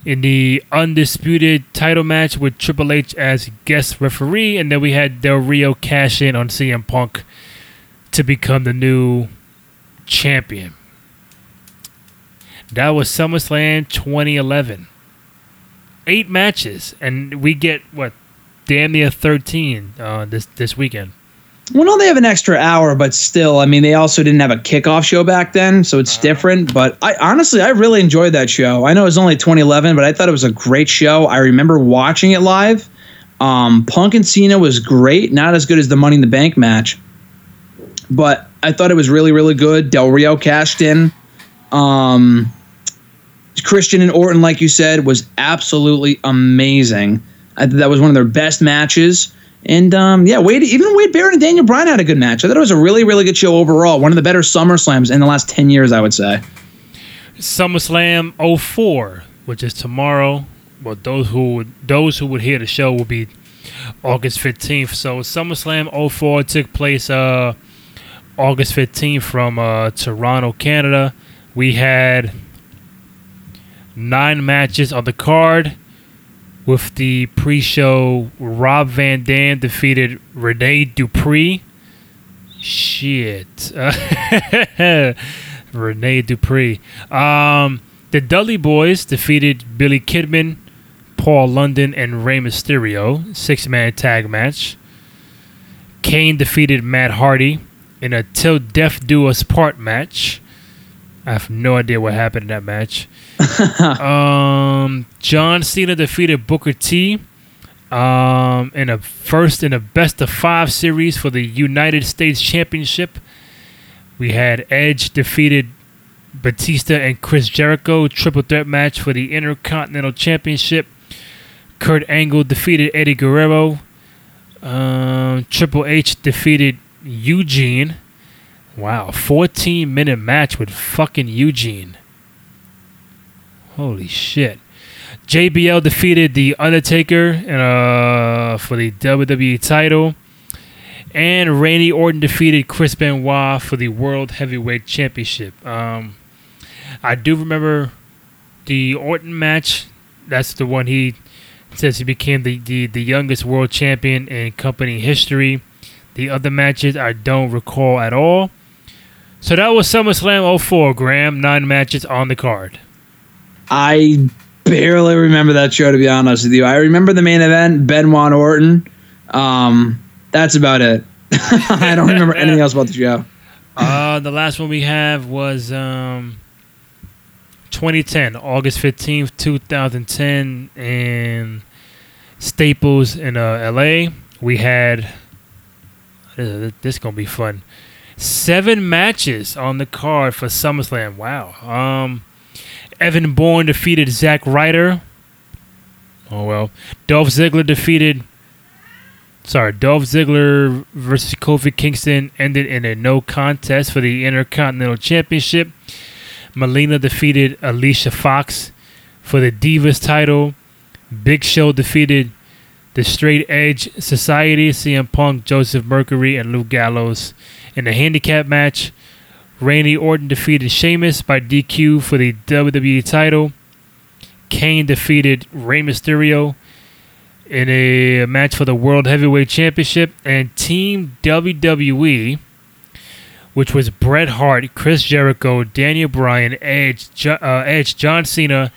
in the undisputed title match with Triple H as guest referee, and then we had Del Rio cash in on CM Punk to become the new champion. That was SummerSlam 2011. Eight matches, and we get what, damn near 13 uh, this this weekend. Well, no, they have an extra hour, but still, I mean, they also didn't have a kickoff show back then, so it's different. But I honestly, I really enjoyed that show. I know it was only 2011, but I thought it was a great show. I remember watching it live. Um, Punk and Cena was great, not as good as the Money in the Bank match, but I thought it was really, really good. Del Rio cashed in. Um, Christian and Orton, like you said, was absolutely amazing. I think that was one of their best matches. And um, yeah, Wade, even Wade Barrett and Daniel Bryan had a good match. I thought it was a really, really good show overall. One of the better SummerSlams in the last 10 years, I would say. SummerSlam 04, which is tomorrow. Well, those who would, those who would hear the show will be August 15th. So SummerSlam 04 took place uh, August 15th from uh, Toronto, Canada. We had nine matches on the card. With the pre-show, Rob Van Dam defeated Rene Dupree. Shit, Rene Dupree. Um, the Dudley Boyz defeated Billy Kidman, Paul London, and Rey Mysterio. Six-man tag match. Kane defeated Matt Hardy in a Till Death Do Us Part match. I have no idea what happened in that match. um, John Cena defeated Booker T um, in a first in a best of five series for the United States Championship. We had Edge defeated Batista and Chris Jericho triple threat match for the Intercontinental Championship. Kurt Angle defeated Eddie Guerrero. Um, Triple H defeated Eugene. Wow, 14 minute match with fucking Eugene. Holy shit. JBL defeated The Undertaker uh, for the WWE title. And Randy Orton defeated Chris Benoit for the World Heavyweight Championship. Um, I do remember the Orton match. That's the one he says he became the, the, the youngest world champion in company history. The other matches I don't recall at all. So that was SummerSlam 04, Graham. Nine matches on the card. I barely remember that show, to be honest with you. I remember the main event, Benoit Orton. Um, that's about it. I don't remember anything else about the show. Uh, the last one we have was um, 2010, August 15th, 2010, in Staples in uh, LA. We had this, is gonna be fun. Seven matches on the card for SummerSlam. Wow. Um, Evan Bourne defeated Zack Ryder. Oh well. Dolph Ziggler defeated. Sorry, Dolph Ziggler versus Kofi Kingston ended in a no contest for the Intercontinental Championship. Melina defeated Alicia Fox for the Divas title. Big Show defeated the Straight Edge Society, CM Punk, Joseph Mercury, and Luke Gallows in a handicap match. Randy Orton defeated Sheamus by DQ for the WWE title. Kane defeated Rey Mysterio in a match for the World Heavyweight Championship. And Team WWE, which was Bret Hart, Chris Jericho, Daniel Bryan, Edge, uh, Edge, John Cena,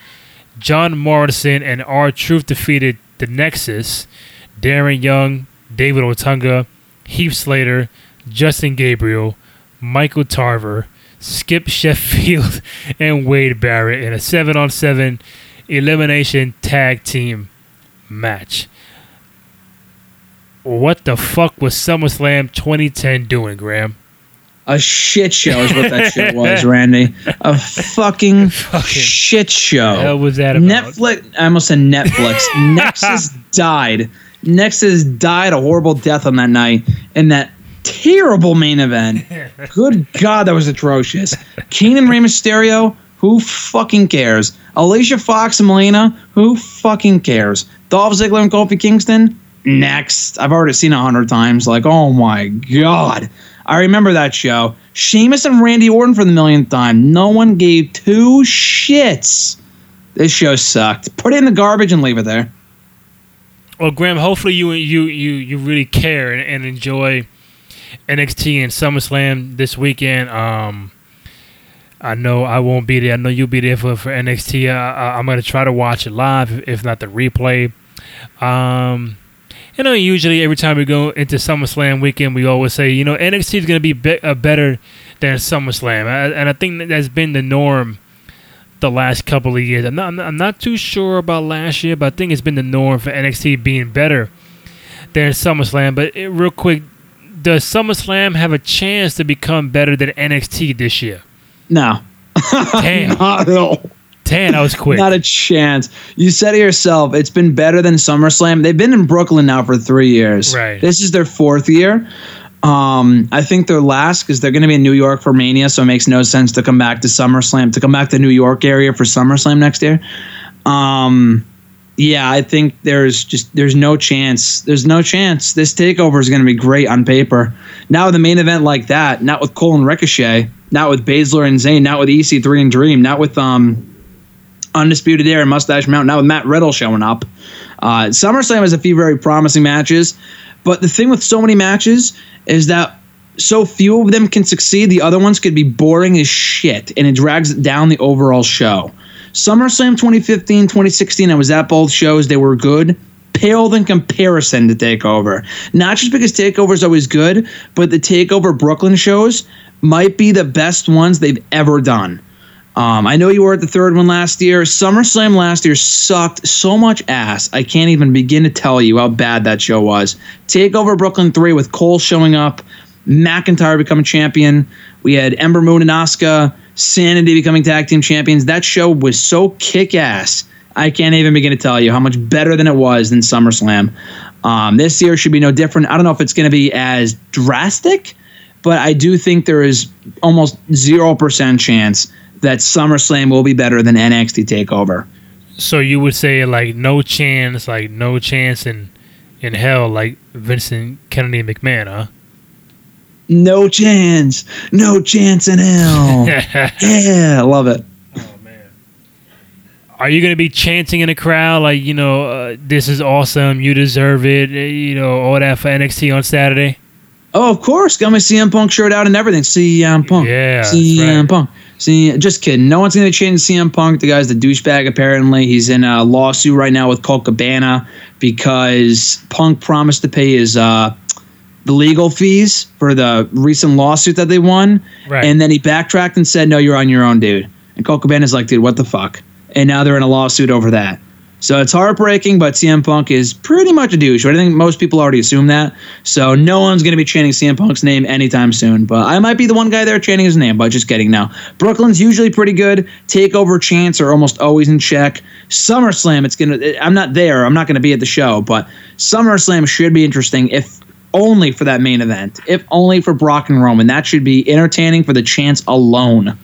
John Morrison, and R Truth defeated the Nexus, Darren Young, David Otunga, Heath Slater, Justin Gabriel, Michael Tarver, Skip Sheffield, and Wade Barrett in a 7 on 7 elimination tag team match. What the fuck was SummerSlam 2010 doing, Graham? A shit show is what that shit was, Randy. A fucking, shit show. Hell was that about? Netflix. I almost said Netflix. Nexus died. Nexus died a horrible death on that night in that terrible main event. Good God, that was atrocious. And Rey Mysterio. Who fucking cares? Alicia Fox and Melina. Who fucking cares? Dolph Ziggler and Kofi Kingston. Next. I've already seen a hundred times. Like, oh my God. I remember that show. Sheamus and Randy Orton for the millionth time. No one gave two shits. This show sucked. Put it in the garbage and leave it there. Well, Graham, hopefully you you you you really care and, and enjoy NXT and SummerSlam this weekend. Um, I know I won't be there. I know you'll be there for, for NXT. I, am going to try to watch it live, if not the replay. Um, you know, usually every time we go into SummerSlam weekend, we always say, you know, NXT is going to be, be uh, better than SummerSlam. I, and I think that that's been the norm the last couple of years. I'm not, I'm not, I'm not too sure about last year, but I think it's been the norm for NXT being better than SummerSlam. But it, real quick, does SummerSlam have a chance to become better than NXT this year? No. Damn, Not at all. Damn, that was quick. Not a chance. You said it yourself. It's been better than SummerSlam. They've been in Brooklyn now for three years. Right. This is their fourth year. Um, I think they're last because they're going to be in New York for Mania, so it makes no sense to come back to SummerSlam to come back to New York area for SummerSlam next year. Um, yeah, I think there's just there's no chance. There's no chance. This takeover is going to be great on paper. Now the main event like that, not with Cole and Ricochet, not with Baszler and Sane, not with EC3 and Dream, not with um Undisputed Era Mustache Mountain, now with Matt Riddle showing up. Uh, SummerSlam has a few very promising matches, but the thing with so many matches is that so few of them can succeed. The other ones could be boring as shit, and it drags down the overall show. SummerSlam 2015, 2016, I was at both shows. They were good. Paled in comparison to TakeOver. Not just because TakeOver is always good, but the TakeOver Brooklyn shows might be the best ones they've ever done. Um, I know you were at the third one last year. SummerSlam last year sucked so much ass. I can't even begin to tell you how bad that show was. Takeover Brooklyn 3 with Cole showing up, McIntyre becoming champion. We had Ember Moon and Asuka, Sanity becoming tag team champions. That show was so kick ass. I can't even begin to tell you how much better than it was than SummerSlam. Um, this year should be no different. I don't know if it's going to be as drastic, but I do think there is almost 0% chance that SummerSlam will be better than NXT TakeOver. so you would say like no chance, like no chance in in hell, like Vincent Kennedy McMahon, huh? No chance. No chance in hell. yeah, I love it. Are you gonna be chanting in the crowd like you know uh, this is awesome, you deserve it, uh, you know all that for NXT on Saturday? Oh, of course. Got my CM Punk shirt out and everything. CM Punk. Yeah, CM right. Punk. See, just kidding. No one's going to change CM Punk. The guy's the douchebag, apparently. He's in a lawsuit right now with Colt Cabana because Punk promised to pay his uh, the legal fees for the recent lawsuit that they won. Right. And then he backtracked and said, no, you're on your own, dude. And Colt Cabana's like, dude, what the fuck? And now they're in a lawsuit over that. So it's heartbreaking, but CM Punk is pretty much a douche. I think most people already assume that. So no one's going to be chanting CM Punk's name anytime soon. But I might be the one guy there chanting his name, but just kidding now. Brooklyn's usually pretty good. Takeover chants are almost always in check. SummerSlam, it's going to, I'm not there. I'm not going to be at the show, but SummerSlam should be interesting if only for that main event, if only for Brock and Roman. That should be entertaining for the chance alone.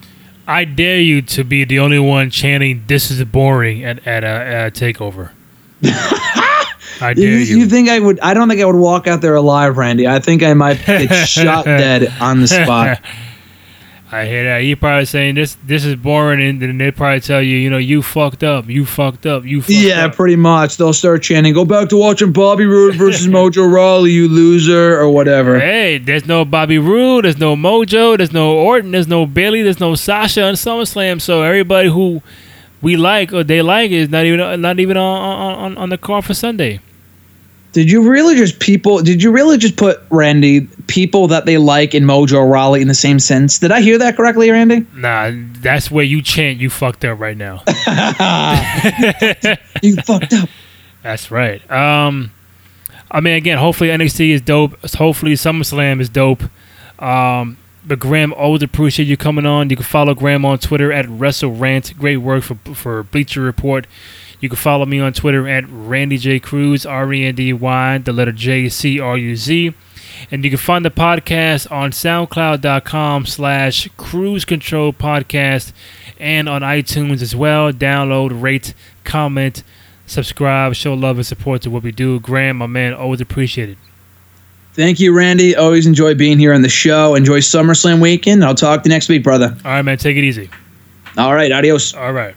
I dare you to be the only one chanting "This is boring" at at a, a takeover. I You, dare you you. think I would? I don't think I would walk out there alive, Randy. I think I might get shot dead on the spot. I hear that. You probably saying this this is boring, and then they probably tell you, you know, you fucked up, you fucked up, you fucked Yeah, up. pretty much. They'll start chanting, "Go back to watching Bobby Roode versus Mojo Rawley, you loser," or whatever. Hey, there's no Bobby Roode, there's no Mojo, there's no Orton, there's no Bayley, there's no Sasha on SummerSlam. So everybody who we like or they like is not even not even on on, on the card for Sunday. Did you really just people? Did you really just put Randy people that they like in Mojo Rawley in the same sense? Did I hear that correctly, Randy? Nah, that's where you chant you fucked up right now. You fucked up. That's right. Um, I mean, again, hopefully NXT is dope. Hopefully SummerSlam is dope. Um, but Graham, always appreciate you coming on. You can follow Graham on Twitter at WrestleRant. Great work for for Bleacher Report. You can follow me on Twitter at Randy J Cruz, R E N D Y, the letter J C R U Z. And you can find the podcast on SoundCloud.com slash Cruz Control Podcast and on iTunes as well. Download, rate, comment, subscribe, show love and support to what we do. Graham, my man, always appreciate it. Thank you, Randy. Always enjoy being here on the show. Enjoy SummerSlam weekend. I'll talk to you next week, brother. All right, man, take it easy. All right, adios. All right.